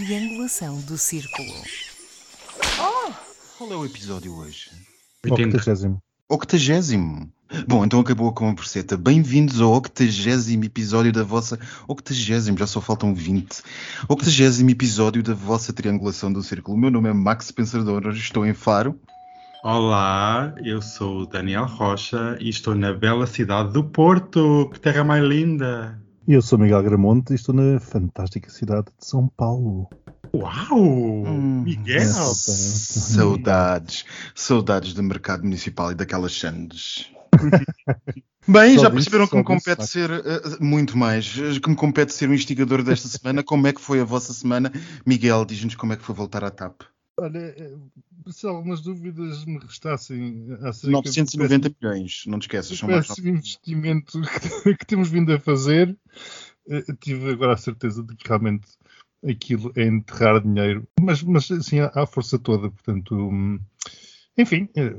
Triangulação do Círculo. Qual é o episódio hoje? Octagésimo. Octagésimo. Bom, então acabou com a porceta. Bem-vindos ao octagésimo episódio da vossa. Octagésimo, já só faltam 20. Octagésimo episódio da vossa triangulação do círculo. O meu nome é Max Pensador, hoje estou em Faro. Olá, eu sou o Daniel Rocha e estou na bela cidade do Porto. Que terra mais linda! E eu sou Miguel Gramonte e estou na fantástica cidade de São Paulo. Uau! Hum, Miguel! Saudades. Saudades do mercado municipal e daquelas sandes. Bem, Só já perceberam que só me disso, compete Max. ser uh, muito mais, que me compete ser o instigador desta semana. Como é que foi a vossa semana? Miguel, diz-nos como é que foi voltar à TAP. Olha, eh, se algumas dúvidas me restassem acerca 990 milhões, não te esqueças, são mais investimento que, que temos vindo a fazer, eh, tive agora a certeza de que realmente aquilo é enterrar dinheiro, mas, mas assim, à, força toda, portanto, hum, enfim, eh,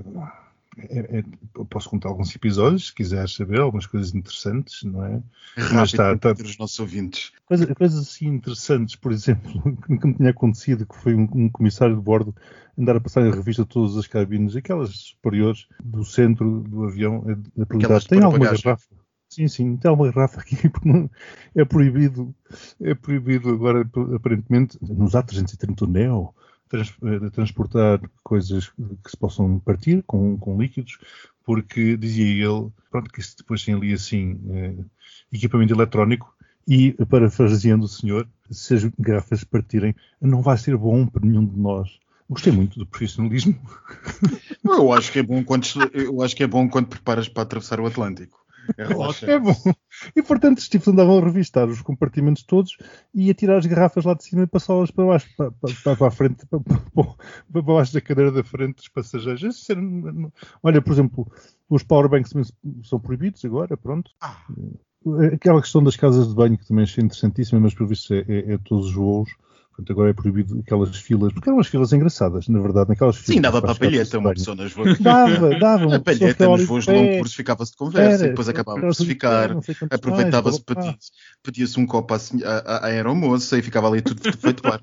é- é- eu posso contar alguns episódios, se quiseres saber, algumas coisas interessantes, não é? rápido está- para está- ter os nossos ouvintes. Coisa- coisas assim interessantes, por exemplo, que me tinha acontecido, que foi um, um comissário de bordo andar a passar em revista todas as cabines, aquelas superiores do centro do avião, a, a perguntar, tem alguma bagagem." garrafa? Sim, sim, tem alguma garrafa aqui, é proibido, é proibido agora, aparentemente, nos A330 Neo, trans- eh, transportar coisas que se possam partir com, com líquidos, porque dizia ele, pronto, que isso depois tem ali assim eh, equipamento eletrónico e, parafraseando o senhor, se as garrafas partirem, não vai ser bom para nenhum de nós. Gostei muito do profissionalismo. Eu acho que é bom quando, eu acho que é bom quando preparas para atravessar o Atlântico. É. É bom. E portanto, os tipos andavam a revistar os compartimentos todos e a tirar as garrafas lá de cima e passá-las para baixo, para, para, para a frente, para, para, baixo da cadeira da frente dos passageiros. Olha, por exemplo, os powerbanks também são proibidos agora, pronto. Ah. Aquela questão das casas de banho que também achei interessantíssima, mas por visto é, é, é todos os voos. Portanto, agora é proibido aquelas filas, porque eram umas filas engraçadas, na verdade, naquelas filas. Sim, dava para a palheta, uma pessoa nas voos. Dava, dava. A palheta nos voos de longo pé, curso ficava-se de conversa e depois acabava de ficar. Aproveitava-se, pedia-se um copo à, à, à- aeromoça e ficava ali tudo feito ar.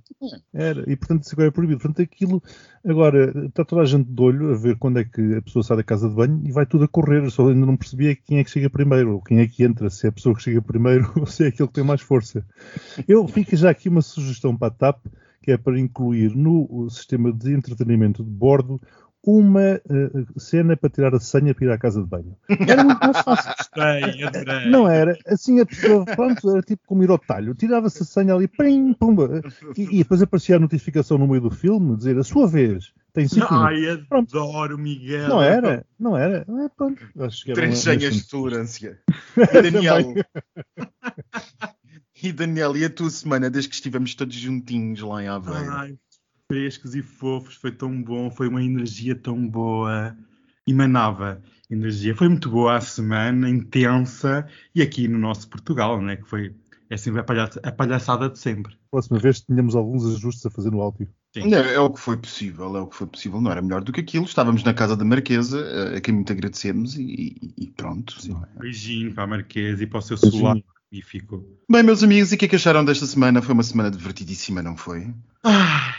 Era, e portanto isso agora é proibido. Portanto, aquilo agora está toda a gente de olho a ver quando é que a pessoa sai da casa de banho e vai tudo a correr. Eu só ainda não percebia quem é que chega primeiro, ou quem é que entra, se é a pessoa que chega primeiro ou se é aquele que tem mais força. Eu fico já aqui uma sugestão para a TAP, que é para incluir no sistema de entretenimento de bordo uma eh, cena para tirar a senha para ir à casa de banho. Era muito mais fácil. Adorei, adorei. Não era. Assim a pessoa, pronto, era tipo como ir ao talho. Tirava-se a senha ali, pim, pumba. E, e depois aparecia a notificação no meio do filme, dizer a sua vez, tem cinco minutos. Ai, Pronto. adoro Miguel. Não era, não era. É, pronto. Acho que era Três senhas de tolerância. E Daniel. e Daniel, e a tua semana, desde que estivemos todos juntinhos lá em Aveiro? Ai, frescos e fofos, foi tão bom, foi uma energia tão boa. Emanava energia. Foi muito boa a semana, intensa, e aqui no nosso Portugal, né? Que foi é sempre a, palha- a palhaçada de sempre. Próxima vez tínhamos alguns ajustes a fazer no áudio. Sim. Não, é o que foi possível, é o que foi possível. Não era melhor do que aquilo. Estávamos na casa da Marquesa, eh, a quem muito agradecemos e, e- pronto. não é? Beijinho para a Marquesa e para o seu Beijinho. celular magnífico. Bem, meus amigos, e o que é que acharam desta semana? Foi uma semana divertidíssima, não foi? Ah,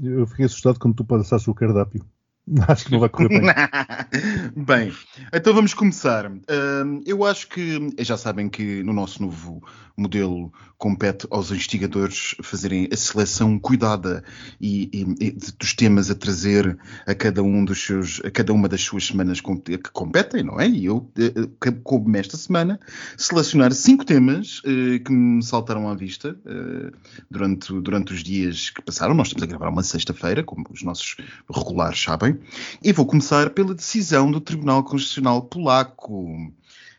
Eu fiquei assustado quando tu passaste o cardápio. Acho que não vai correr bem. Bem, então vamos começar. Hum, eu acho que já sabem que no nosso novo modelo compete aos investigadores fazerem a seleção cuidada e, e- dos temas a trazer a cada um dos seus, a cada uma das suas semanas que competem, não é? E eu eh, eh, coube-me esta semana selecionar cinco temas eh, que me saltaram à vista durante, durante os dias que passaram. Nós estamos a gravar uma sexta-feira, como os nossos regulares sabem. E vou começar pela decisão do Tribunal Constitucional Polaco.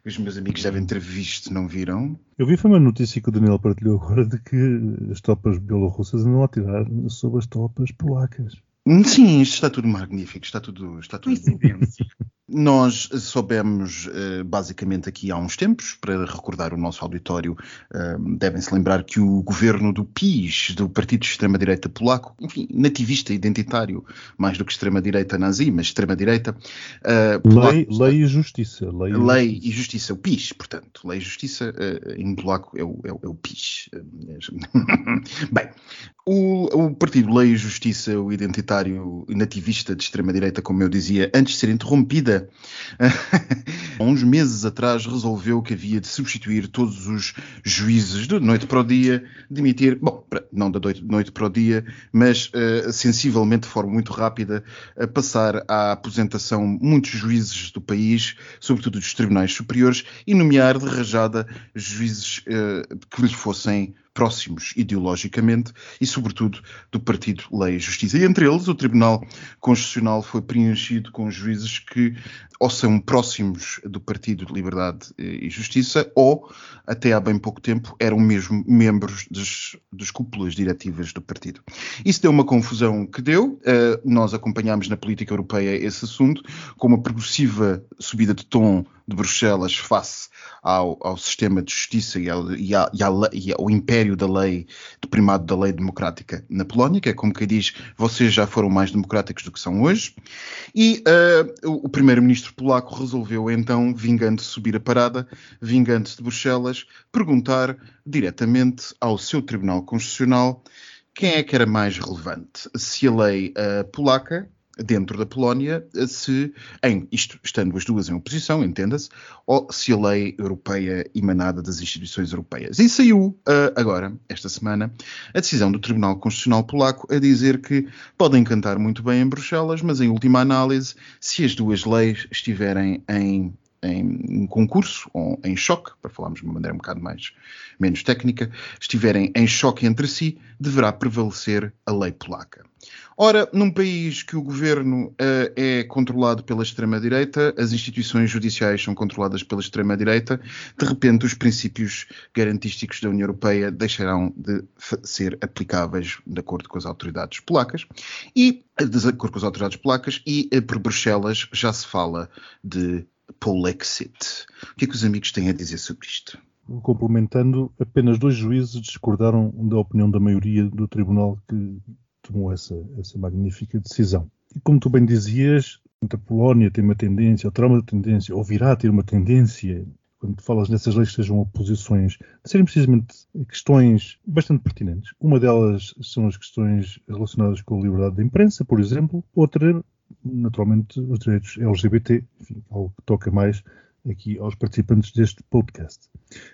Os meus amigos devem ter visto, não viram? Eu vi foi uma notícia que o Daniel partilhou agora de que as tropas bielorrussas andam a tirar sobre as tropas polacas. Hum, Sim, isto está tudo magnífico, está tudo. Está tudo... coincidência. nós soubemos uh, basicamente aqui há uns tempos, para recordar o nosso auditório, uh, devem-se lembrar que o governo do PIS, do Partido de Extrema-Direita Polaco, enfim, nativista identitário, mais do que extrema-direita nazi, mas extrema-direita. Uh, lei, lei e justiça. Lei, lei e justiça, o PIS, portanto. Lei e justiça em polaco é o, é o, é o PIS. Bem, o, o, Partido Lei e Justiça, o identitário nativista de extrema-direita, como eu dizia, antes de ser interrompida, há uns meses atrás resolveu que havia de substituir todos os juízes de noite para o dia, demitir, bom, não da noite para o dia, mas uh, sensivelmente, de forma muito rápida, a passar à aposentação muitos juízes do país, sobretudo dos tribunais superiores, e nomear de rajada juízes uh, que lhes fossem próximos ideologicamente e, sobretudo, do Partido Lei e Justiça. E entre eles, o Tribunal Constitucional foi preenchido com juízes que ou são próximos do Partido de Liberdade e Justiça ou, até há bem pouco tempo, eram mesmo membros das, das cúpulas diretivas do partido. Isso deu uma confusão que deu. Uh, nós acompanhámos na política europeia esse assunto com uma progressiva subida de tom de Bruxelas face ao, ao sistema de justiça e ao, e, e, e, ao, império da lei, do primado da lei democrática na Polónia, que é como que diz, vocês já foram mais democráticos do que são hoje. E uh, o, primeiro-ministro polaco resolveu então, vingando subir a parada, vingando de Bruxelas, perguntar diretamente ao seu Tribunal Constitucional quem é que era mais relevante, se a lei uh, polaca dentro da Polónia, se, em, isto, estando as duas em oposição, entenda-se, ou se a lei europeia emanada das instituições europeias. E saiu uh, agora, esta semana, a decisão do Tribunal Constitucional Polaco a dizer que podem cantar muito bem em Bruxelas, mas em última análise, se as duas leis estiverem em em concurso ou em choque, para falarmos de uma maneira um bocado mais menos técnica, estiverem em choque entre si, deverá prevalecer a lei polaca. Ora, num país que o governo uh, é controlado pela extrema-direita, as instituições judiciais são controladas pela extrema-direita, de repente os princípios garantísticos da União Europeia deixarão de ser aplicáveis de acordo com as autoridades polacas e de acordo com as autoridades polacas e uh, por Bruxelas já se fala de Polexit. O que é que os amigos têm a dizer sobre isto? Complementando, apenas dois juízes discordaram da opinião da maioria do tribunal que tomou essa, essa magnífica decisão. E como tu bem dizias, a Polónia tem uma tendência, ou terá uma tendência, ou virá a ter uma tendência, quando falas nessas leis que sejam oposições, de serem precisamente questões bastante pertinentes. Uma delas são as questões relacionadas com a liberdade da imprensa, por exemplo. Outra, naturalmente, os direitos LGBT, enfim, algo que toca mais aqui aos participantes deste podcast.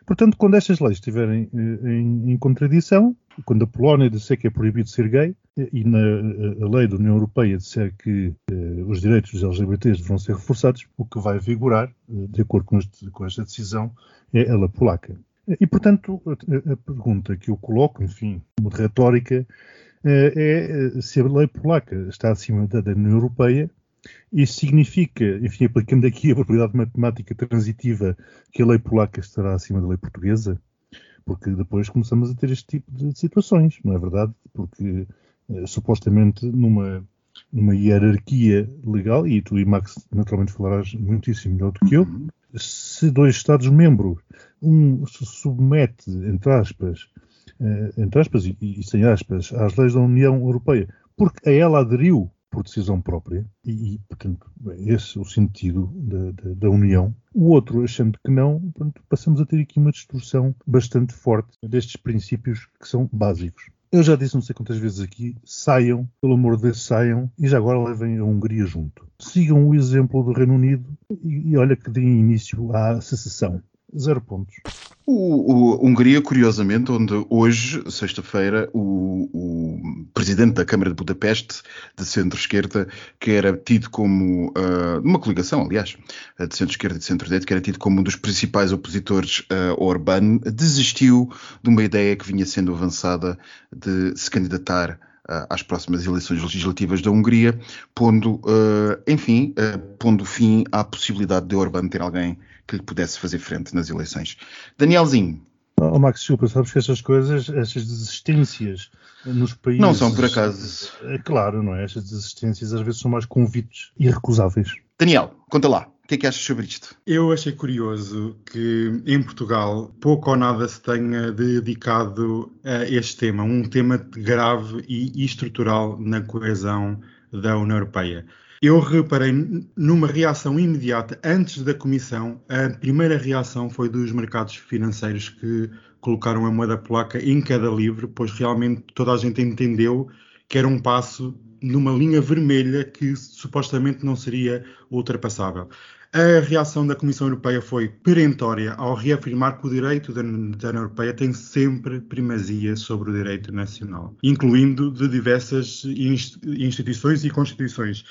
Portanto, quando estas leis estiverem eh, em, em, contradição, quando a Polónia disser que é proibido ser gay e na lei da União Europeia disser que eh, os direitos dos LGBTs deverão ser reforçados, o que vai vigorar, eh, de acordo com, este, com, esta decisão, é a lei polaca. E, portanto, a, a pergunta que eu coloco, enfim, como de retórica, é se a lei polaca está acima da da União Europeia isso significa, enfim, aplicando aqui a probabilidade matemática transitiva, que a lei polaca estará acima da lei portuguesa? Porque depois começamos a ter este tipo de situações, não é verdade? Porque eh, supostamente numa, numa hierarquia legal, e tu e Max naturalmente falarás muitíssimo melhor do que eu, uhum. se dois Estados-membros, um se submete, entre aspas, eh, entre aspas e, e sem aspas, às leis da União Europeia, porque a ela aderiu por decisão própria, e, e portanto, esse é o sentido da, da, da, união. O outro, achando que não, portanto, passamos a ter aqui uma distorção bastante forte destes princípios que são básicos. Eu já disse não sei quantas vezes aqui, saiam, pelo amor de Deus, saiam e já agora levem a Hungria junto. Sigam o exemplo do Reino Unido e, e olha que deem início à secessão. Zero pontos. O, o Hungria, curiosamente, onde hoje, sexta-feira, o, o, presidente da Câmara de Budapeste, de centro-esquerda, que era tido como uh, coligação, aliás, de centro-esquerda e de centro-direita, que era tido como um dos principais opositores uh, a Orbán, desistiu de uma ideia que vinha sendo avançada de se candidatar uh, às próximas eleições legislativas da Hungria, pondo, uh, enfim, uh, pondo fim à possibilidade de Orbán ter alguém que lhe pudesse fazer frente nas eleições. Danielzinho. Oh, Max, desculpa, sabes que essas coisas, essas desistências nos países. Não são por acaso. É claro, não é? Estas desistências às vezes são mais convites irrecusáveis. Daniel, conta lá. O que é que achas sobre isto? Eu achei curioso que em Portugal pouco ou nada se tenha dedicado a este tema, um tema grave e estrutural na coesão da União Europeia. Eu reparei numa reação imediata antes da Comissão. A primeira reação foi dos mercados financeiros que colocaram a moeda polaca em cada livro, pois realmente toda a gente entendeu que era um passo numa linha vermelha que supostamente não seria ultrapassável. A reação da Comissão Europeia foi perentória ao reafirmar que o direito da, União Europeia tem sempre primazia sobre o direito nacional, incluindo de diversas instituições e constituições.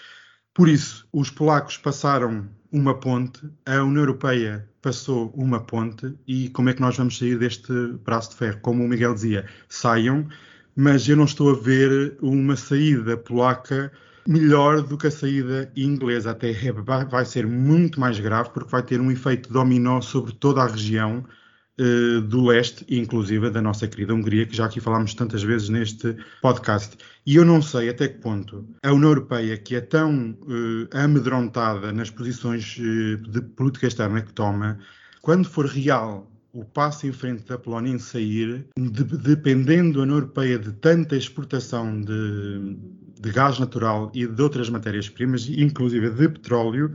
Por isso, os polacos passaram uma ponte, a União Europeia passou uma ponte, e como é que nós vamos sair deste braço de ferro? Como o Miguel dizia, saiam, mas eu não estou a ver uma saída polaca melhor do que a saída inglesa. Até vai ser muito mais grave, porque vai ter um efeito dominó sobre toda a região uh, do leste, inclusive da nossa querida Hungria, que já aqui falámos tantas vezes neste podcast. E eu não sei até que ponto a União Europeia, que é tão uh, amedrontada nas posições uh, de política externa que toma, quando for real o passo em frente da Polónia em sair, de, dependendo da União Europeia de tanta exportação de, de gás natural e de outras matérias-primas, inclusive de petróleo,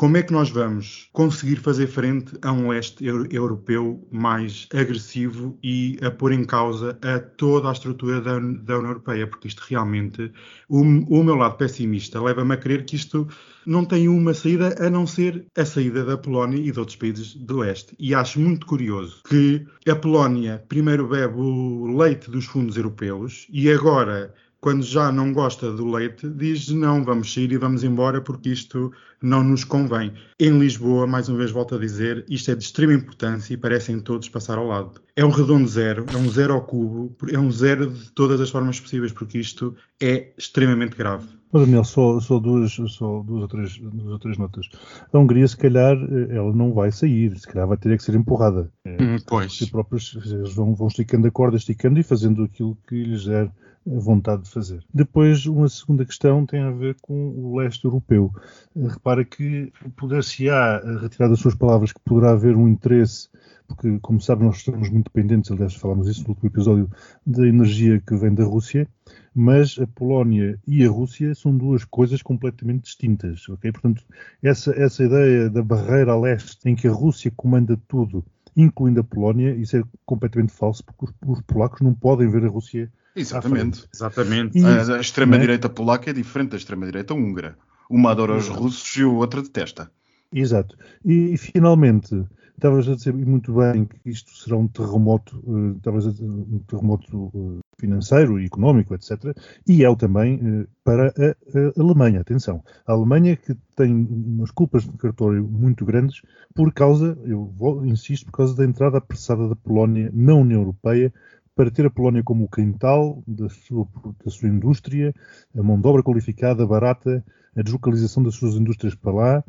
como é que nós vamos conseguir fazer frente a um leste europeu mais agressivo e a pôr em causa a toda a estrutura da, da União Europeia? Porque isto realmente, o, o meu lado pessimista leva-me a crer que isto não tem uma saída a não ser a saída da Polónia e de outros países do leste. E acho muito curioso que a Polónia primeiro bebe o leite dos fundos europeus e agora quando já não gosta do leite, diz não, vamos sair e vamos embora porque isto não nos convém. Em Lisboa, mais uma vez volto a dizer, isto é de extrema importância e parecem todos passar ao lado. É um redondo zero, é um zero ao cubo, é um zero de todas as formas possíveis, porque isto é extremamente grave. Mas, Daniel, só, só, duas, só duas, ou três, duas ou três notas. A Hungria, se calhar, ela não vai sair, se calhar vai ter que ser empurrada. Hum, pois. Os próprios, eles vão, vão esticando a corda, esticando e fazendo aquilo que lhes der vontade de fazer. Depois, uma segunda questão tem a ver com o leste europeu. Repara que poder-se-á retirar das suas palavras que poderá haver um interesse, porque, como sabe, nós estamos muito dependentes, aliás, falámos isso no último episódio, da energia que vem da Rússia, mas a Polónia e a Rússia são duas coisas completamente distintas, ok? Portanto, essa, essa ideia da barreira a leste em que a Rússia comanda tudo, incluindo a Polónia, isso é completamente falso, porque os, os polacos não podem ver a Rússia Exatamente. Exatamente. E, a, a extrema-direita é? polaca é diferente da extrema-direita húngara. Uma adora os russos e a outra detesta. Exato. E, e finalmente, estavas a dizer muito bem que isto será um terremoto, uh, estavas a dizer, um terremoto uh, financeiro e económico, etc. E é o também uh, para a, a, Alemanha. Atenção, a Alemanha que tem umas culpas de cartório muito grandes por causa, eu vou, insisto, por causa da entrada apressada da Polónia na União Europeia para ter a Polónia como o quintal da sua, da sua indústria, a mão de obra qualificada, barata, a deslocalização das suas indústrias para lá,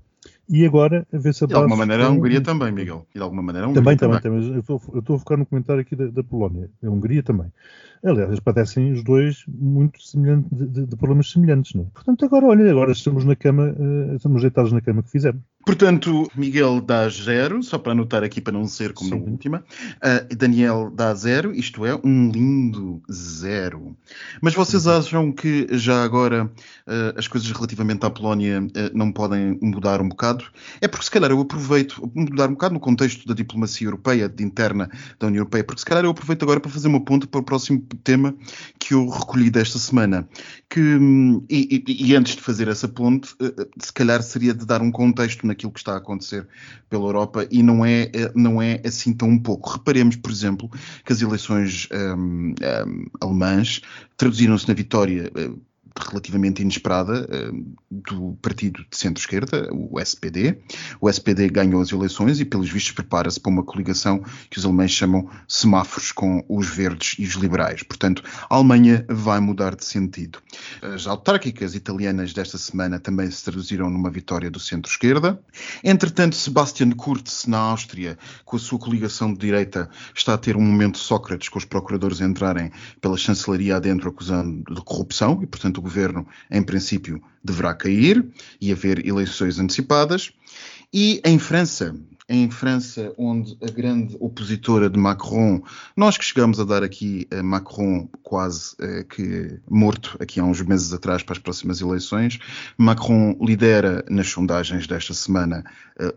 e agora a ver se a De alguma maneira a Hungria também, Miguel. E de alguma maneira a Hungria também. Também, também. Eu estou a focar no comentário aqui da, da, Polónia. A Hungria também. Aliás, eles padecem os dois muito semelhante, de, de, de problemas semelhantes, não é? Portanto, agora, olha, agora estamos na cama, uh, estamos deitados na cama que fizemos. Portanto, Miguel dá zero, só para anotar aqui para não ser como Sim. na última. Uh, Daniel dá zero, isto é, um lindo zero. Mas vocês acham que já agora uh, as coisas relativamente à Polónia uh, não podem mudar um bocado? É porque se calhar eu aproveito, mudar um bocado no contexto da diplomacia europeia, de interna da União Europeia, porque se calhar eu aproveito agora para fazer uma ponta para o próximo tema que eu recolhi desta semana. Que, e, e, e antes de fazer essa ponte, se calhar seria de dar um contexto naquilo que está a acontecer pela Europa e não é, eh, não é assim tão pouco. Reparemos, por exemplo, que as eleições um, um, alemãs traduziram-se na vitória uh, relativamente inesperada eh, do partido de centro-esquerda, o SPD. O SPD ganhou as eleições e, pelos vistos, prepara-se para uma coligação que os alemães chamam semáforos com os verdes e os liberais. Portanto, a Alemanha vai mudar de sentido. As autárquicas italianas desta semana também se traduziram numa vitória do centro-esquerda. Entretanto, Sebastian Kurz, na Áustria, com a sua coligação de direita, está a ter um momento Sócrates com os procuradores entrarem pela chancelaria adentro acusando de corrupção e, portanto, o governo, em princípio, deverá cair e haver eleições antecipadas. E em França, em França, onde a grande opositora de Macron, nós que chegamos a dar aqui a Macron quase eh, que morto aqui há uns meses atrás para as próximas eleições, Macron lidera nas sondagens desta semana eh,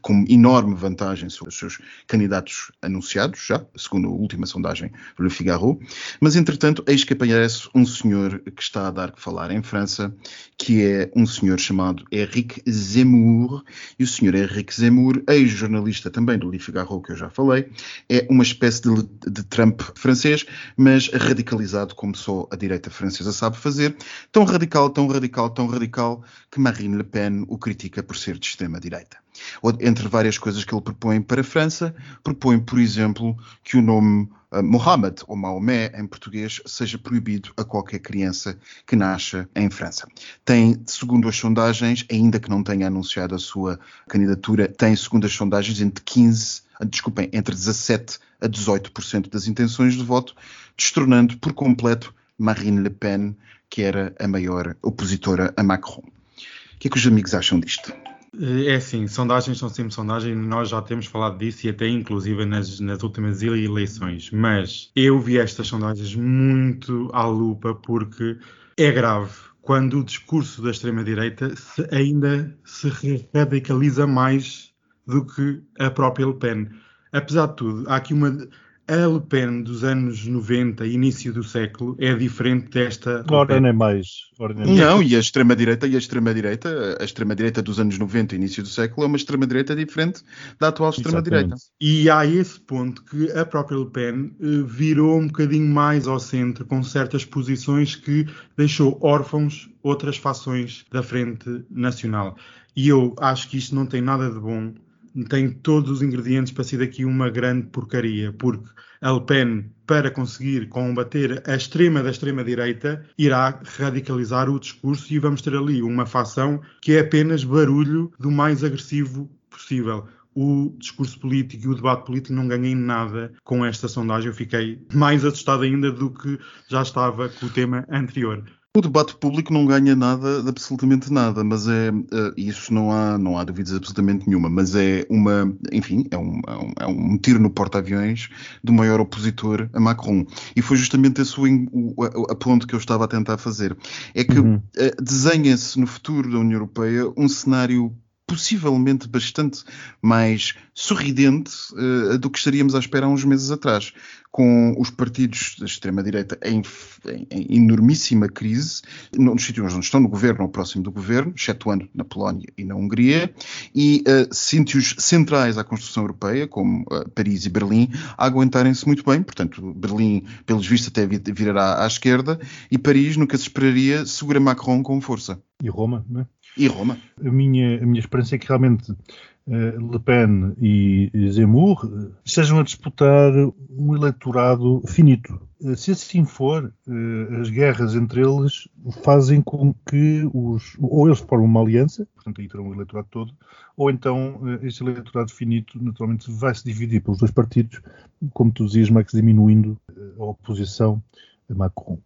com enorme vantagem sobre os seus candidatos anunciados, já, segundo a última sondagem do Le Figaro, mas entretanto eis que aparece um senhor que está a dar que falar em França, que é um senhor chamado Eric Zemmour, e o senhor Eric Zemmour, ex jornalista também do Le Figaro, que eu já falei, é uma espécie de, de Trump francês, mas radicalizado como só a direita francesa sabe fazer. Tão radical, tão radical, tão radical, que Marine Le Pen o critica por ser de extrema-direita. Entre várias coisas que ele propõe para a França, propõe, por exemplo, que o nome uh, Mohamed ou Maomé em português seja proibido a qualquer criança que nasça em França. Tem, segundo as sondagens, ainda que não tenha anunciado a sua candidatura, tem, segundo as sondagens, entre 15, ah, desculpem, entre 17 a 18% das intenções de voto, destronando por completo Marine Le Pen, que era a maior opositora a Macron. O que é que os amigos acham disto? É assim, sondagens são sempre sondagens, nós já temos falado disso e até inclusive nas, nas últimas eleições, mas eu vi estas sondagens muito à lupa porque é grave quando o discurso da extrema-direita ainda se radicaliza mais do que a própria Le Pen. Apesar de tudo, há aqui uma, a Le Pen dos anos 90, início do século, é diferente desta. Ora, nem mais. Ora, nem não, mais. e a extrema-direita, e a extrema-direita, a extrema-direita dos anos 90, início do século, é uma extrema-direita diferente da atual extrema-direita. E há esse ponto que a própria Le Pen uh, virou um bocadinho mais ao centro, com certas posições que deixou órfãos outras fações da Frente Nacional. E eu acho que isto não tem nada de bom tem todos os ingredientes para ser daqui uma grande porcaria, porque a Le Pen, para conseguir combater a extrema da extrema-direita, irá radicalizar o discurso e vamos ter ali uma facção que é apenas barulho do mais agressivo possível o discurso político e o debate político não ganhei nada com esta sondagem. Eu fiquei mais assustado ainda do que já estava com o tema anterior. O debate público não ganha nada, absolutamente nada, mas é uh, isso não há, não há dúvidas absolutamente nenhuma, mas é uma, enfim, é um, é um, é um tiro no porta-aviões do maior opositor a Macron. E foi justamente esse o, a ponto que eu estava a tentar fazer. É que uhum. uh, desenha-se no futuro da União Europeia um cenário possivelmente bastante mais sorridente uh, do que estaríamos à espera há uns meses atrás com os partidos da extrema-direita em, em, em, enormíssima crise, nos sítios onde estão no governo ou próximo do governo, excetuando na Polónia e na Hungria, e uh, sítios centrais à construção europeia, como uh, Paris e Berlim, aguentarem-se muito bem. Portanto, Berlim, pelos vistos, até virará à esquerda, e Paris, nunca se esperaria, segura Macron com força. E Roma, não é? E Roma. A minha, a minha esperança é que realmente eh, Le Pen e Zemmour eh, estejam a disputar um eleitorado finito. Eh, se assim for, as guerras entre eles fazem com que os, ou eles formem uma aliança, portanto aí terão o eleitorado todo, ou então este eleitorado finito naturalmente vai se dividir pelos dois partidos, como tu dizias, Max, diminuindo a oposição a Macron.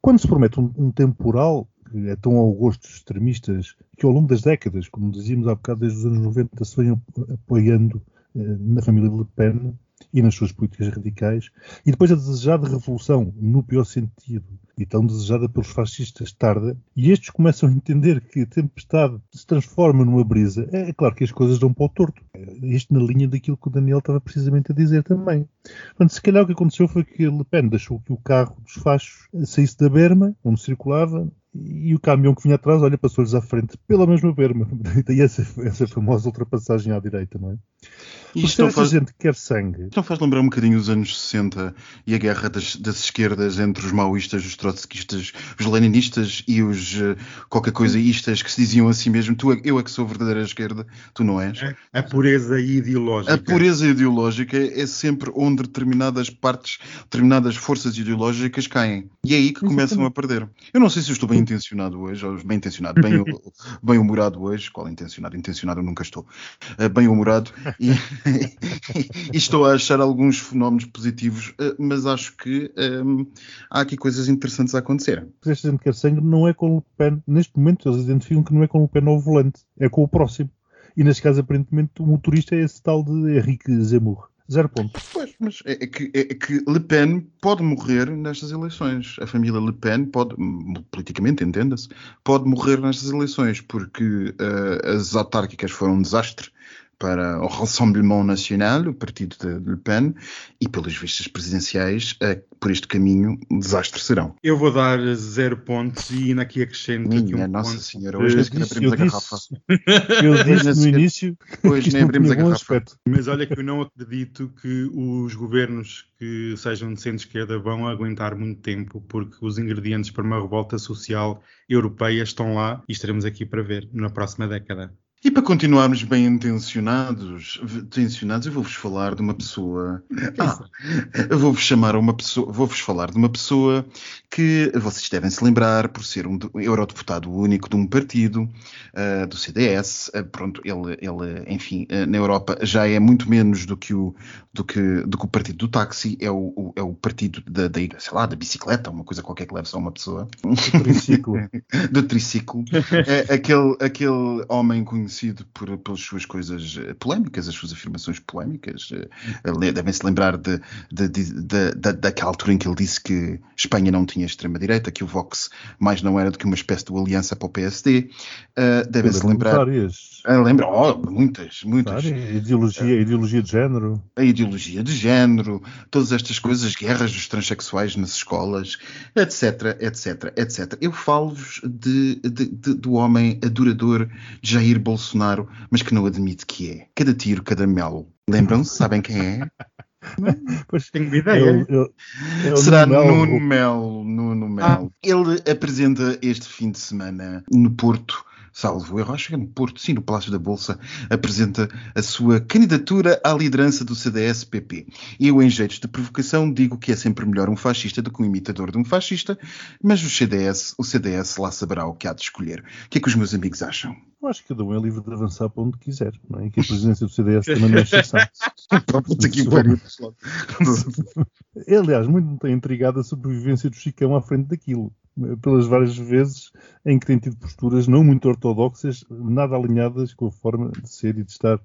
Quando se promete um, um temporal, é tão ao gosto dos extremistas, que ao longo das décadas, como dizíamos há bocado, desde os anos 90, se vem apoiando eh, na família Le Pen e nas suas políticas radicais, e depois a desejada revolução, no pior sentido, e tão desejada pelos fascistas tarda, e estes começam a entender que a tempestade se transforma numa brisa, é, é claro que as coisas dão para o torto. Isto na linha daquilo que o Daniel estava precisamente a dizer também. Portanto, se calhar o que aconteceu foi que Le Pen deixou que o carro dos fachos saísse da berma, onde circulava, e o caminhão que vinha atrás, olha, passou-lhes à frente pela mesma berma. E essa, essa famosa ultrapassagem à direita, não é? Isto não faz, gente quer sangue. Isto não faz lembrar um bocadinho os anos 60 e a guerra das, das esquerdas entre os maoístas, os trotskistas, os leninistas e os uh, qualquer coisa istas que se diziam assim mesmo: tu, é, eu é que sou a verdadeira esquerda, tu não és. É, a pureza ideológica. A pureza ideológica é sempre onde determinadas partes, determinadas forças ideológicas caem. E é aí que começam a perder. Eu não sei se eu estou bem intencionado hoje, ou bem intencionado, bem, bem humorado hoje. Qual intencionado? Intencionado eu nunca estou. Uh, bem humorado. E. e estou a achar alguns fenómenos positivos, eh, mas acho que um, ehm, há aqui coisas interessantes a acontecer. Esta gente quer sangue não é com o Le Pen. Neste momento eles identificam que não é com o Le Pen ao volante, é com o próximo. E neste caso, aparentemente, o motorista é esse tal de Henrique Zemmour. Zero pontos. Pois, mas é, é, que, é, que, Le Pen pode morrer nestas eleições. A família Le Pen pode, politicamente, entenda-se, pode morrer nestas eleições, porque uh, as autárquicas foram um desastre para o Rassemblement National, o partido de Le Pen, e pelas vistas presidenciais, uh, por este caminho, um desastre serão. Eu vou dar zero pontos e ainda aqui acrescento Minha aqui um Nossa ponto. Senhora, hoje nem sequer abrimos a garrafa. Eu disse no início hoje nem abrimos a garrafa. Aspecto. Mas olha que eu não acredito que os governos que sejam de centro-esquerda vão aguentar muito tempo, porque os ingredientes para uma revolta social europeia estão lá e estaremos aqui para ver na próxima década. E para continuarmos bem intencionados, intencionados eu vou-vos falar de uma pessoa. Ah, eu vou-vos chamar uma pessoa, vou-vos falar de uma pessoa que vocês devem se lembrar por ser um eurodeputado único de um partido, uh, do CDS. Uh, pronto, ele, ele enfim, uh, na Europa já é muito menos do que o, do que, do que o partido do táxi, é o, o é o partido da, da, sei lá, da bicicleta, uma coisa qualquer que leve só uma pessoa. Do triciclo. do triciclo. é, aquele, aquele homem conhecido conhecido por, pelas suas coisas eh, polémicas, as suas afirmações polémicas. Eh, devem-se lembrar de, de, de, daquela altura em que ele disse que Espanha não tinha extrema-direita, que o Vox mais não era do que uma espécie de aliança para o PSD. Uh, devem-se lembrar. Várias. Uh, lembra, oh, muitas, muitas. Várias. Ideologia, uh, ideologia de género. A ideologia de género, todas estas coisas, guerras dos transexuais nas escolas, etc, etc, etc. Eu falo-vos de, do homem adorador Jair Bolsonaro Bolsonaro, mas que não admite que é. Cada tiro, cada melo. Lembram-se? Sabem quem é? pois tenho ideia. Será Nuno Melo. Nuno Melo. Ah. Ele apresenta este fim de semana no Porto salvo erro, acho que é no Porto, sim, no Palácio da Bolsa, apresenta a sua candidatura à liderança do CDS-PP. E eu, em jeitos de provocação, digo que é sempre melhor um fascista do que um imitador de um fascista, mas o CDS, o CDS lá saberá o que há de escolher. O que é que os meus amigos acham? Eu acho que cada um é livre de avançar para onde quiser, não é? E que a presidência do CDS também não é exceção. Aliás, muito me tem intrigado a sobrevivência do Chicão à frente daquilo pelas várias vezes em que tem tido posturas não muito ortodoxas, nada alinhadas com a forma de ser e de estar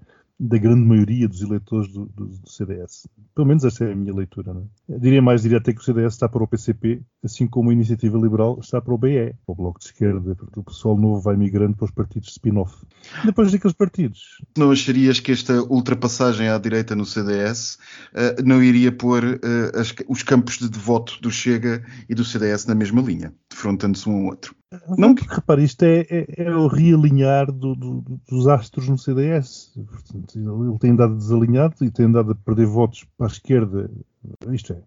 da grande maioria dos eleitores do, do, do, CDS. Pelo menos essa é a minha leitura. É? Diria mais, diria até que o CDS está para o PCP, assim como a Iniciativa Liberal está para o BE, o Bloco de Esquerda. O pessoal novo vai migrando para os partidos spin-off. Depois daqueles partidos. Não acharias que esta ultrapassagem à direita no CDS uh, não iria pôr uh, as, os campos de voto do Chega e do CDS na mesma linha, defrontando-se um ao outro? Não, porque repare, isto é, é, é o realinhar do, do, dos astros no CDS. Portanto, ele tem andado desalinhado e tem andado a perder votos para a esquerda, isto é,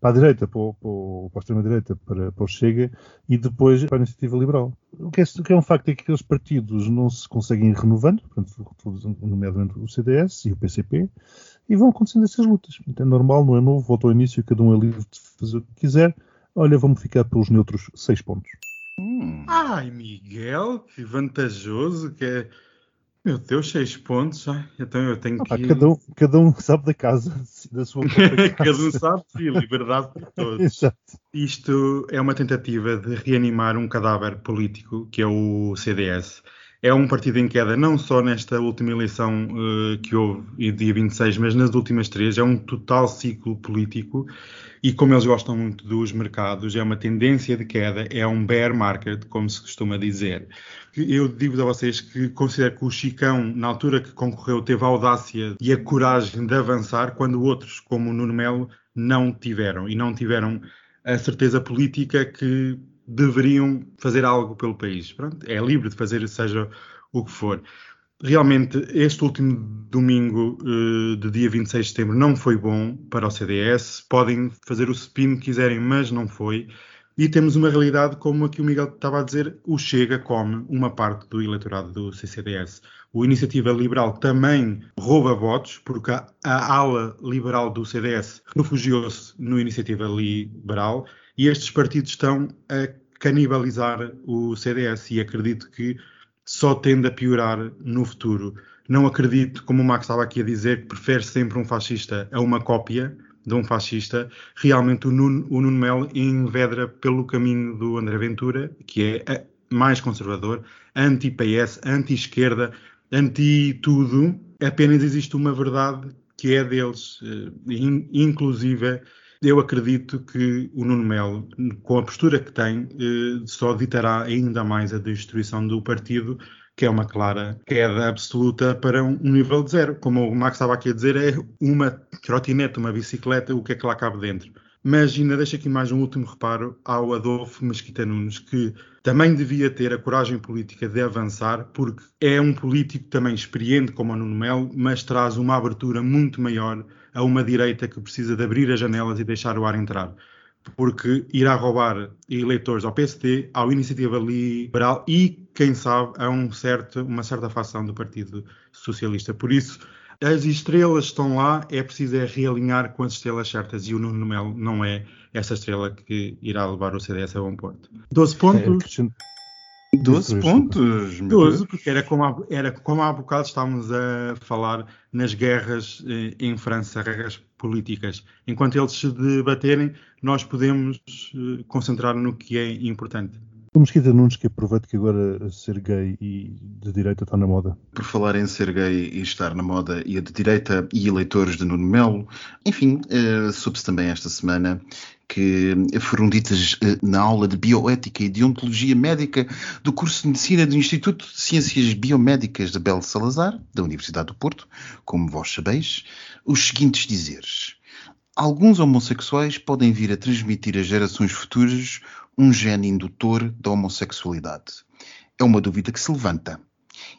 para a direita, para, o, para, para a extrema-direita, para, para o Chega e depois para a Iniciativa Liberal. O que, é, o que é um facto é que aqueles partidos não se conseguem ir renovando, portanto, nomeadamente o CDS e o PCP, e vão acontecendo essas lutas. Então, é normal, não é novo, volta ao início, cada um é livre de fazer o que quiser. Olha, vamos ficar pelos neutros seis pontos. Hum. Ai, Miguel, que vantajoso que é. Meu Deus, seis pontos. Ai, então eu tenho ah, que. Cada um, cada um sabe da casa, da sua casa. cada um sabe, sim, liberdade para todos. Exato. Isto é uma tentativa de reanimar um cadáver político que é o CDS. É um partido em queda, não só nesta última eleição uh, que houve, dia 26, mas nas últimas três. É um total ciclo político e como eles gostam muito dos mercados, é uma tendência de queda, é um bear market, como se costuma dizer. Eu digo a vocês que considero que o Chicão, na altura que concorreu, teve a audácia e a coragem de avançar, quando outros, como o Nuno Melo, não tiveram. E não tiveram a certeza política que deveriam fazer algo pelo país. Pronto, é livre de fazer seja o que for realmente este último domingo uh, de dia 26 de setembro não foi bom para o CDS. Podem fazer o spin que quiserem, mas não foi. E temos uma realidade, como aqui o Miguel estava a dizer, o Chega come uma parte do eleitorado do CCDS. O Iniciativa Liberal também rouba votos, porque a, a ala liberal do CDS refugiou-se no Iniciativa Liberal e estes partidos estão a canibalizar o CDS e acredito que só tende a piorar no futuro. Não acredito, como o Max estava aqui a dizer, que prefere sempre um fascista a uma cópia de um fascista. Realmente o Nuno, o Nuno Melo envedra pelo caminho do André Ventura, que é mais conservador, anti-PS, anti-esquerda, anti-tudo. Apenas existe uma verdade que é deles, eh, inclusive eu acredito que o Nuno Melo, com a postura que tem, eh, só ditará ainda mais a destruição do partido, que é uma clara queda absoluta para um nível de zero. Como o Max estava aqui a dizer, é uma trotinete, uma bicicleta, o que é que lá cabe dentro. Mas ainda deixo aqui mais um último reparo ao Adolfo Mesquita Nunes, que também devia ter a coragem política de avançar, porque é um político também experiente como o Nuno Melo, mas traz uma abertura muito maior a uma direita que precisa de abrir as janelas e deixar o ar entrar. Porque irá roubar eleitores ao PSD, ao Iniciativa Liberal e, quem sabe, a um certo, uma certa facção do Partido Socialista. Por isso, as estrelas estão lá, é preciso é realinhar com as estrelas certas e o Nuno Melo não é essa estrela que irá levar o CDS a bom porto. 12 pontos. É, 12 pontos. 12, porque era como, há, era como há bocado estávamos a falar nas guerras eh, em França, guerras políticas. Enquanto eles se debaterem, nós podemos eh, concentrar no que é importante. O Mesquita Nunes que aproveita que agora ser gay e de direita está na moda. Por falar em ser gay e estar na moda e a de direita e eleitores de Nuno Melo, enfim, uh, soube-se também esta semana que foram ditas uh, na aula de Bioética e Deontologia Médica do curso de Medicina do Instituto de Ciências Biomédicas de Belo Salazar, da Universidade do Porto, como vós sabeis, os seguintes dizeres. Alguns homossexuais podem vir a transmitir às gerações futuras um gene indutor da homossexualidade? É uma dúvida que se levanta.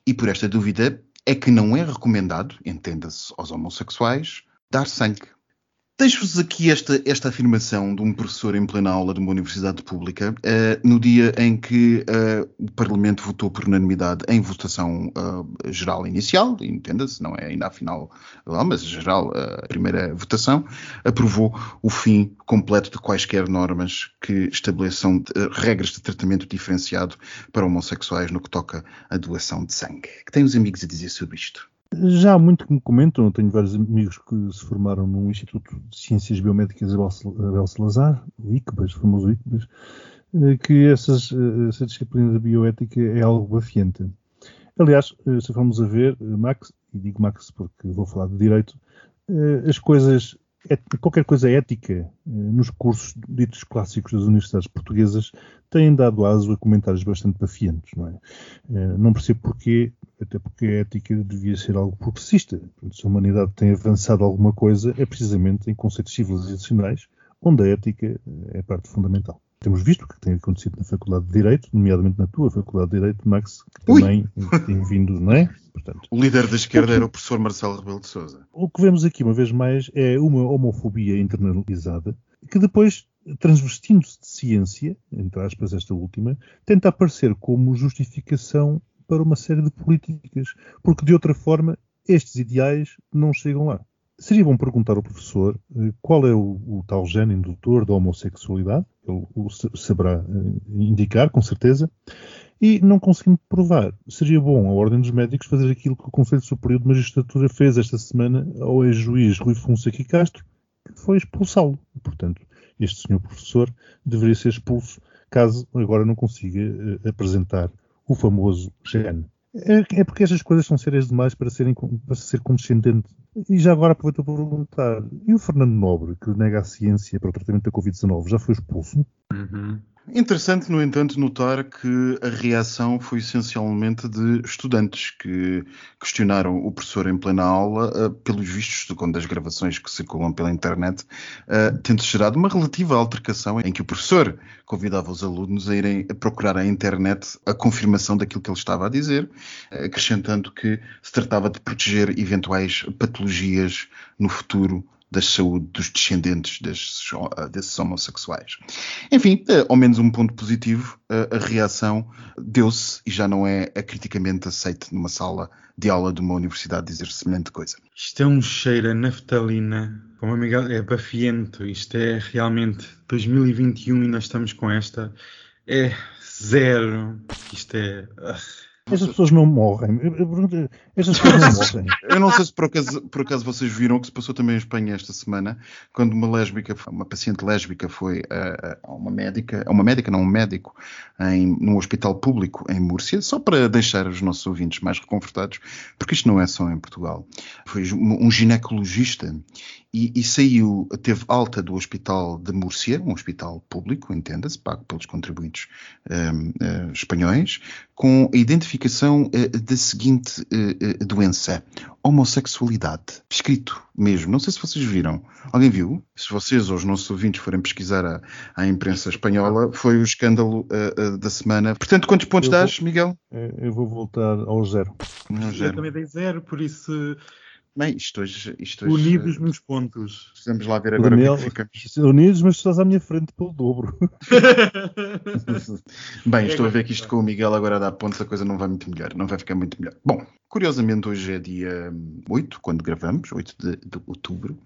E por esta dúvida é que não é recomendado, entenda-se aos homossexuais, dar sangue. Deixo-vos aqui esta, esta afirmação de um professor em plena aula de uma universidade pública, uh, no dia em que uh, o Parlamento votou por unanimidade em votação uh, geral inicial, entenda-se, não é ainda a final, mas geral, a primeira votação, aprovou o fim completo de quaisquer normas que estabeleçam regras de tratamento diferenciado para homossexuais no que toca à doação de sangue. Que têm os amigos a dizer sobre isto? Já há muito que me comentam, eu tenho vários amigos que se formaram no Instituto de Ciências Biomédicas Abel Salazar, o ICBAS, o famoso ICBAS, eh, que essas, eh, essa disciplina da bioética é algo bafiante. Aliás, eh, se formos a ver, Max, e digo Max porque vou falar de direito, as coisas qualquer coisa ética nos cursos ditos clássicos das universidades portuguesas têm dado aso a comentários bastante bafiantes, não é? Não percebo porquê, até porque a ética devia ser algo progressista. Se a humanidade tem avançado alguma coisa, é precisamente em conceitos civilizacionais, onde a ética eh, é parte fundamental. Temos visto o que tem acontecido na Faculdade de Direito, nomeadamente na tua Faculdade de Direito, Max, que também Ui. tem vindo, não é? Portanto, o líder da esquerda era o professor Marcelo Rebelo de Sousa. O que vemos aqui, uma vez mais, é uma homofobia internalizada que depois, transvestindo-se de ciência, entre aspas esta última, tenta aparecer como justificação para uma série de políticas, porque de outra forma estes ideais não chegam lá. Seria bom perguntar ao professor eh, qual é o, o tal gene indutor da homossexualidade, ele o saberá eh, indicar, com certeza, e não conseguindo provar. Seria bom a Ordem dos Médicos fazer aquilo que o Conselho Superior de Magistratura fez esta semana ao ex-juiz Rui Fonseca Castro, que foi expulsá-lo. Portanto, este senhor professor deveria ser expulso caso agora não consiga uh, apresentar o famoso gene. É, é, porque estas coisas são sérias demais para, serem, para ser condescendente. E já agora aproveito para perguntar: e o Fernando Nobre, que nega a ciência para o tratamento da Covid-19, já foi expulso? Uhum. Interessante, no entanto, notar que a reação foi essencialmente de estudantes que questionaram o professor em plena aula, uh, pelos vistos, segundo as gravações que circulam pela internet, uh, tendo gerado uma relativa altercação em que o professor convidava os alunos a irem procurar à internet a confirmação daquilo que ele estava a dizer, acrescentando que se tratava de proteger eventuais patologias no futuro da saúde dos descendentes desses, desses homossexuais. Enfim, eh, ao menos um ponto positivo, eh, a reação deu-se e já não é criticamente aceita numa sala de aula de uma universidade dizer semelhante coisa. Isto é um cheiro a naftalina, como Miguel, é bafiento, isto é realmente 2021 e nós estamos com esta, é zero, isto é... Estas pessoas não morrem. Estas pessoas não morrem. Eu não sei se por acaso, por acaso vocês viram o que se passou também em Espanha esta semana, quando uma lésbica, uma paciente lésbica foi a, a uma médica, a uma médica, não um médico, em, num hospital público em Múrcia, só para deixar os nossos ouvintes mais reconfortados, porque isto não é só em Portugal. Foi um ginecologista e, e, saiu, teve alta do hospital de Múrcia, um hospital público, entenda-se, pago pelos contribuintes um, uh, eh, espanhóis, com a identificação uh, da seguinte uh, doença: homossexualidade. Escrito mesmo. Não sei se vocês viram. Alguém viu? Se vocês ou os nossos ouvintes forem pesquisar a, a imprensa espanhola, foi o escândalo da semana. Portanto, quantos pontos eu dás, vou, Miguel? Eu vou voltar ao zero. Ao zero. Eu também dei zero, por isso Bem, isto hoje, isto hoje, Unidos nos pontos. Vamos lá ver agora Daniel, o que ficamos. Unidos, mas estás à minha frente pelo dobro. Bem, estou a ver que isto com o Miguel agora dá pontos, a coisa não vai muito melhor, não vai ficar muito melhor. Bom, curiosamente hoje é dia 8, quando gravamos, 8 de, de outubro.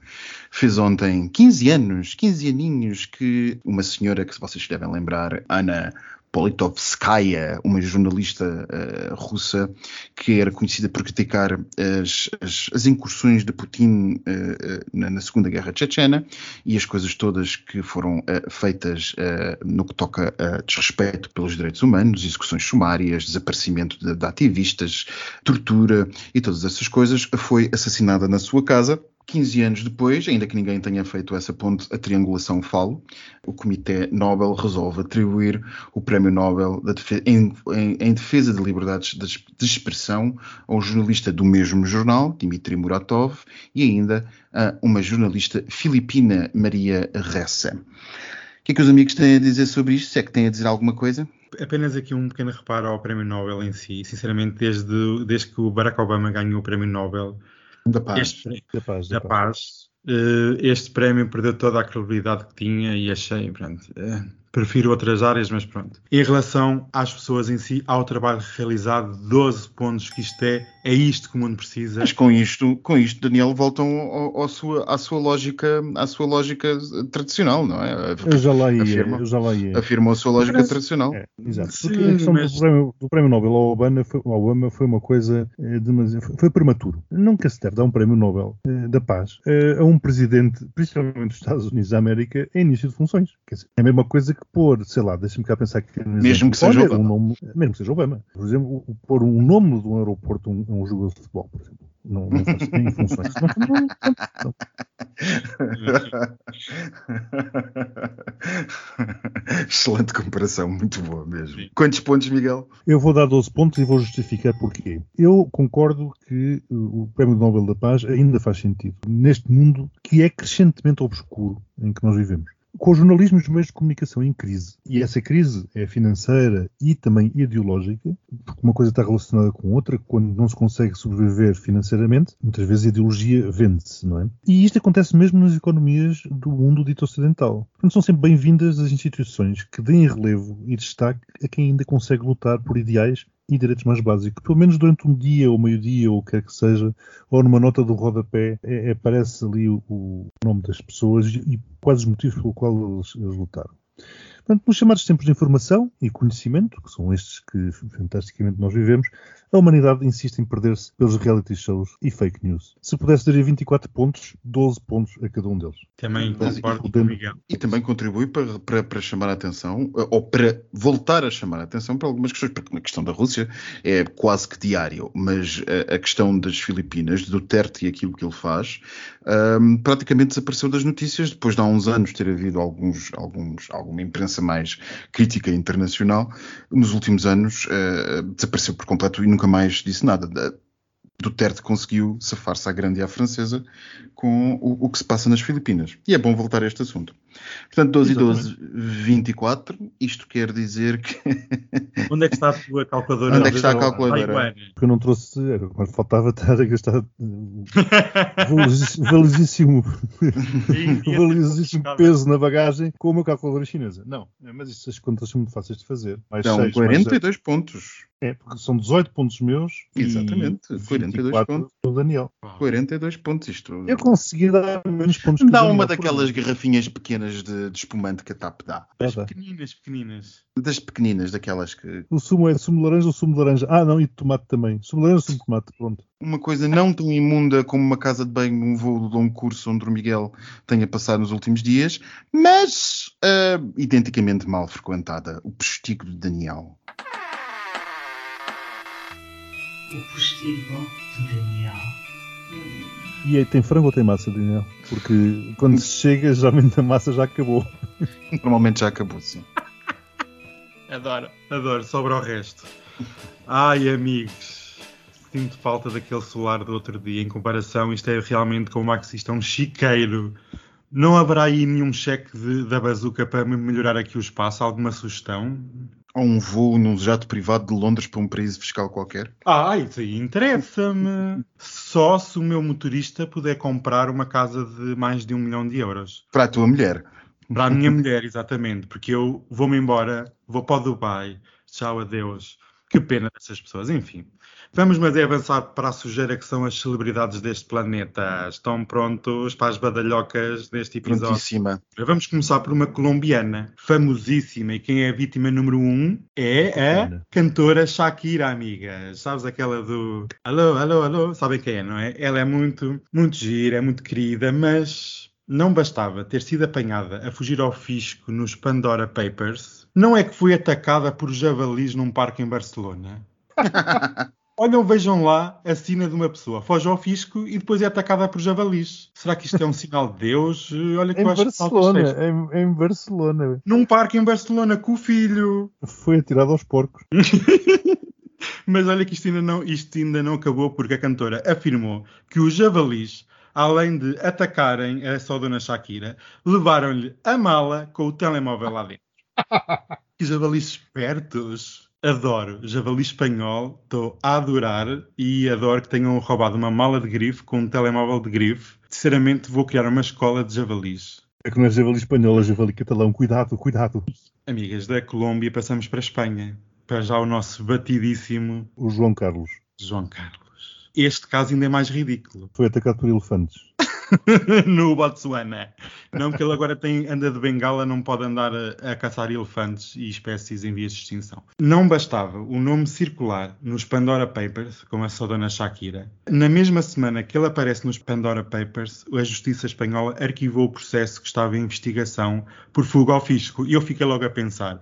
Fez ontem 15 anos, 15 aninhos que uma senhora que vocês devem lembrar, Ana Politovskaya, uma jornalista uh, russa que era conhecida por criticar as, as, as incursões de Putin uh, na, na, Segunda Guerra Chechena e as coisas todas que foram uh, feitas no que toca a desrespeito pelos direitos humanos, execuções sumárias, desaparecimento de, de ativistas, tortura e todas essas coisas, foi assassinada na sua casa 15 anos depois, ainda que ninguém tenha feito essa ponte, a triangulação falo, o Comitê Nobel resolve atribuir o Prémio Nobel defesa, em, em, em, defesa de liberdades de, expressão a um jornalista do mesmo jornal, Dmitry Muratov, e ainda a uma jornalista filipina, Maria Ressa. O que é que os amigos têm a dizer sobre isto? Se é que têm a dizer alguma coisa? Apenas aqui um pequeno reparo ao Prémio Nobel em si. Sinceramente, desde, desde que o Barack Obama ganhou o Prémio Nobel, da paz. Este, da paz. Da, da paz. paz. Uh, este prémio perdeu toda a credibilidade que tinha e achei, pronto, uh, prefiro outras áreas, mas pronto. Em relação às pessoas em si, ao trabalho realizado, 12 pontos que isto é, é isto que o mundo precisa. Mas com isto, com isto Daniel, voltam ao, ao sua, à, sua lógica, à sua lógica tradicional, não é? Eu já lá ia, afirma, eu já lá ia. Afirmam a sua lógica Parece, tradicional. É, exato. Sim, Porque a questão mas... do, prémio, do, prémio, Nobel ao Obama foi, ao Obama foi uma coisa eh, demasiado, foi prematuro. Nunca se deve dar um prémio Nobel eh, da paz eh, a um presidente, principalmente dos Estados Unidos da América, em início de funções. Quer dizer, é a mesma coisa que pôr, sei lá, deixa-me cá pensar que. Mesmo que seja Obama. Um nome, mesmo que seja Obama. Por exemplo, pôr um nome de um aeroporto a um, um jogador de futebol, por exemplo. Não, não faz nem funções. Não, não, não, Excelente comparação, muito boa mesmo. Sim. Quantos pontos, Miguel? Eu vou dar 12 pontos e vou justificar porquê. Eu concordo que o Prémio Nobel da Paz ainda faz sentido neste mundo que é crescentemente obscuro em que nós vivemos com o jornalismo e os meios de comunicação em crise, e essa crise é financeira e também ideológica, porque uma coisa está relacionada com outra, quando não se consegue sobreviver financeiramente, muitas vezes a ideologia vende-se, não é? E isto acontece mesmo nas economias do mundo dito ocidental. Portanto, são sempre bem-vindas as instituições que deem relevo e destaque a quem ainda consegue lutar por ideais e direitos mais básicos. Pelo menos durante um dia ou meio-dia ou o que quer que seja, ou numa nota do rodapé, é, é, aparece ali o, o, nome das pessoas e, e quais os motivos pelo qual eles, eles lutaram. Portanto, nos chamados tempos de informação e conhecimento, que são estes que fantasticamente nós vivemos, a humanidade insiste em perder-se pelos reality shows e fake news. Se pudesse daria 24 pontos, 12 pontos a cada um deles. Também concordo com Miguel. E também contribui para, para, para, chamar a atenção, ou para voltar a chamar a atenção para algumas questões, porque a questão da Rússia é quase que diário, mas a, a questão das Filipinas, do Duterte e aquilo que ele faz, um, praticamente desapareceu das notícias, depois de há uns anos ter havido alguns, alguns, alguma imprensa mais crítica internacional, nos últimos anos uh, desapareceu por completo e nunca mais disse nada. Duterte conseguiu safar-se à grande e à francesa com o, o, que se passa nas Filipinas. E é bom voltar a este assunto. Portanto, 12 Exatamente. e 12, 24. Isto quer dizer que. Onde é que está a tua calculadora? Onde é que está a calculadora? Porque eu não trouxe. Mas faltava estar a gastar. valiosíssimo. valiosíssimo peso na bagagem com a minha calculadora chinesa. Não, mas estas contas são muito fáceis de fazer. Mais então, 6, 42 mais pontos. É, porque são 18 pontos meus. Exatamente, e 42 pontos. do Daniel. 42 pontos. Isto Eu consegui dar menos pontos dá uma daquelas garrafinhas pequenas de, de espumante que a TAP dá. Dá, As dá. pequeninas, pequeninas. Das pequeninas, daquelas que. O sumo é sumo de laranja ou sumo de laranja? Ah, não, e de tomate também. Sumo de laranja ou sumo de tomate, pronto. Uma coisa não tão imunda como uma casa de banho num voo de um curso onde o Miguel tenha passado nos últimos dias, mas ah, identicamente mal frequentada. O postigo de Daniel. O postigo de Daniel. E aí, tem frango ou tem massa, Daniel? Porque quando se chega, geralmente a massa já acabou. Normalmente já acabou, sim. Adoro. Adoro, sobra o resto. Ai, amigos. Sinto falta daquele solar do outro dia. Em comparação, isto é realmente, como o Max disse, é um chiqueiro. Não haverá aí nenhum cheque de- da bazuca para me melhorar aqui o espaço? Alguma sugestão? Ou um voo num jato privado de Londres para um paraíso fiscal qualquer. Ah, isso aí interessa-me. Só se o meu motorista puder comprar uma casa de mais de um milhão de euros. Para a tua mulher. Para a minha mulher, exatamente. Porque eu vou-me embora, vou para o Dubai. Tchau, adeus. Que pena dessas pessoas. Enfim. Vamos, mas é avançar para a sujeira que são as celebridades deste planeta. Estão prontos para as badalhocas deste episódio? Prontíssima. Vamos começar por uma colombiana, famosíssima, e quem é a vítima número um é a cantora Shakira, amigas. Sabes aquela do alô, alô, alô? Sabem quem é, não é? Ela é muito, muito gira, é muito querida, mas não bastava ter sido apanhada a fugir ao fisco nos Pandora Papers. Não é que foi atacada por javalis num parque em Barcelona? Olham, vejam lá a sina de uma pessoa. Foge ao fisco e depois é atacada por javalis. Será que isto é um sinal de Deus? Olha que Em eu acho que Barcelona, seja. em, em Barcelona. Num parque em Barcelona com o filho. Foi atirado aos porcos. Mas olha que isto ainda, não, isto ainda não acabou porque a cantora afirmou que os javalis, além de atacarem a só dona Shakira, levaram-lhe a mala com o telemóvel lá dentro. que javalis espertos! Adoro. Javali espanhol, estou a adorar e adoro que tenham roubado uma mala de grife com um telemóvel de grife. Sinceramente, vou criar uma escola de javalis. É que não é javali espanhol, é javali catalão. Cuidado, cuidado. Amigas da Colômbia, passamos para a Espanha. Para já o nosso batidíssimo O João Carlos João Carlos. Este caso ainda é mais ridículo. foi atacado por elefantes. no Botsuana. Não, porque ele agora tem, anda de bengala, não pode andar a, a caçar elefantes e espécies em vias de extinção. Não bastava o nome circular nos Pandora Papers, como a sua dona Shakira. Na mesma semana que ele aparece nos Pandora Papers, a Justiça Espanhola arquivou o processo que estava em investigação por fuga ao fisco. E eu fiquei logo a pensar: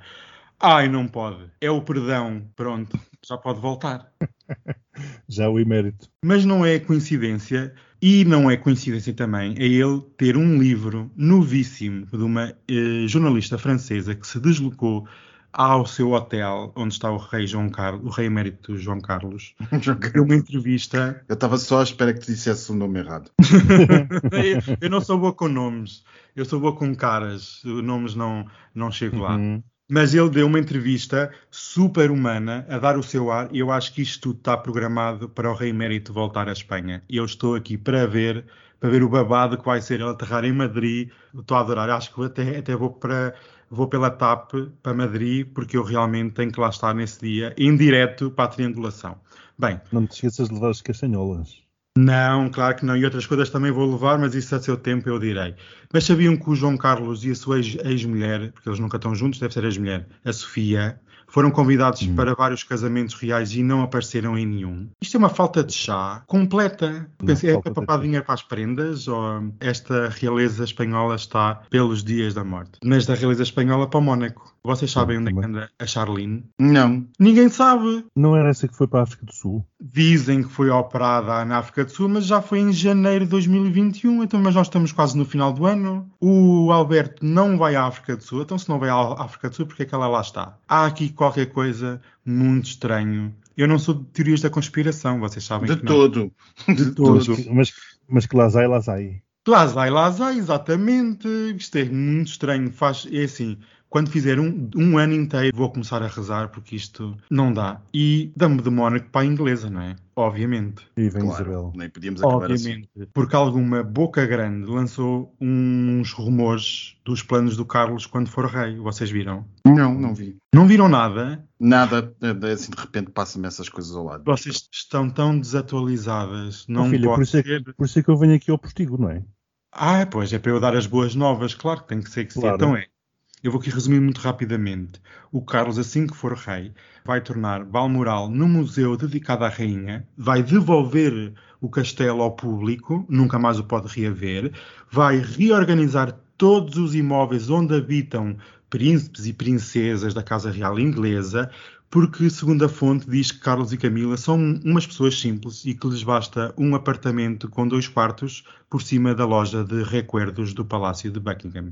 ai, não pode. É o perdão. Pronto, já pode voltar. Já o emérito. Mas não é coincidência, e não é coincidência também, é ele ter um livro novíssimo de uma eh, jornalista francesa que se deslocou ao seu hotel onde está o rei João Carlos, o rei emérito João Carlos, deu uma entrevista. Eu estava só à espera que tu dissesse o nome errado. eu, eu não sou boa com nomes, eu sou boa com caras, nomes não, não chego lá. Uhum. Mas ele deu uma entrevista super humana a dar o seu ar e eu acho que isto tudo está programado para o Rei Emérito voltar à Espanha. Eu estou aqui para ver, para ver o babado que vai ser ele aterrar em Madrid. Estou a adorar, acho que até, até vou para vou pela TAP para Madrid porque eu realmente tenho que lá estar nesse dia, em direto para a triangulação. Bem, Não te esqueças de levar as castanholas. Não, claro que não. E outras coisas também vou levar, mas isso a seu tempo eu direi. Mas sabiam que o João Carlos e a sua ex- ex-mulher, porque eles nunca estão juntos, deve ser ex-mulher, a Sofia, foram convidados para vários casamentos reais e não apareceram em nenhum. Isto é uma falta de chá completa. Pensei, é para papar dinheiro para as prendas ou esta realeza espanhola está pelos dias da morte? Mas da realeza espanhola para o Mónaco. Vocês sabem onde é que anda a Charlene? Não. Ninguém sabe. Não era essa que foi para a África do Sul? Dizem que foi operada na África do Sul, mas já foi em janeiro de 2021, então, mas nós estamos quase no final do ano. O Alberto não vai à África do Sul, então se não vai à África do Sul, porque é que ela lá está? Há aqui qualquer coisa muito estranho. Eu não sou de teorias da conspiração, vocês sabem De que não. todo. De Mas, todo. que- mas, mas que lá sai, lá sai. Lá vai, lá vai, exatamente. Isto é muito estranho. Faz, é assim, quando fizer um, um ano inteiro, vou começar a rezar porque isto não dá. E dá-me de Mónaco para a inglesa, não é? Obviamente. E vem Claro, Isabel. nem podíamos acabar assim. Obviamente. Porque alguma boca grande lançou uns rumores dos planos do Carlos quando for rei. Vocês viram? Não, não vi. Não viram nada? Nada, eh, assim de repente passa-me essas coisas ao lado. Vocês estão tão desatualizadas. Não Oh, filha, pode por isso, é ser. que, por isso é que eu venho aqui ao postigo, não é? Ah, pois, é para eu dar as boas novas, claro que tem que ser que sim. Claro. Então é. Eu vou aqui resumir muito rapidamente. O Carlos, assim que for rei, vai tornar Balmoral num museu dedicado à rainha, vai devolver o castelo ao público, nunca mais o pode reaver, vai reorganizar todos os imóveis onde habitam príncipes e princesas da Casa Real Inglesa, porque, segundo a fonte, diz que Carlos e Camila são umas pessoas simples e que lhes basta um apartamento com dois quartos por cima da loja de recuerdos do Palácio de Buckingham.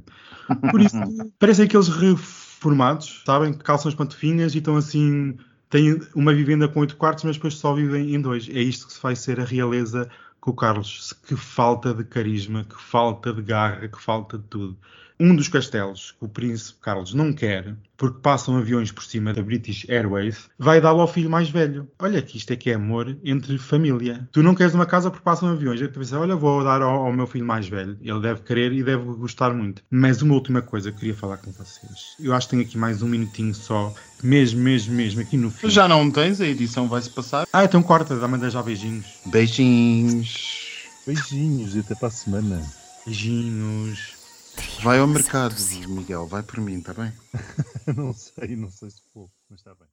Por isso, parecem aqueles reformados, sabem? Que calçam as pantofinhas e estão assim. têm uma vivenda com oito quartos, mas depois só vivem em dois. É isto que se vai ser a realeza com o Carlos. Que falta de carisma, que falta de garra, que falta de tudo. Um dos castelos que o príncipe Carlos não quer, porque passam aviões por cima da British Airways, vai dá-lo ao filho mais velho. Olha que isto é que é amor entre família. Tu não queres uma casa porque passam aviões. Eu pensei, olha, vou dar ao, ao meu filho mais velho. Ele deve querer e deve gostar muito. Mas uma última coisa que queria falar com vocês. Eu acho que tenho aqui mais um minutinho só, mesmo, mesmo, mesmo, aqui no fim. Já não tens, a edição vai-se passar. Ah, então corta, dá-me já beijinhos. Beijinhos. Beijinhos e até para a semana. Beijinhos. Vai ao mercado, Miguel, vai por mim, está bem? não sei, não sei se vou, mas está bem.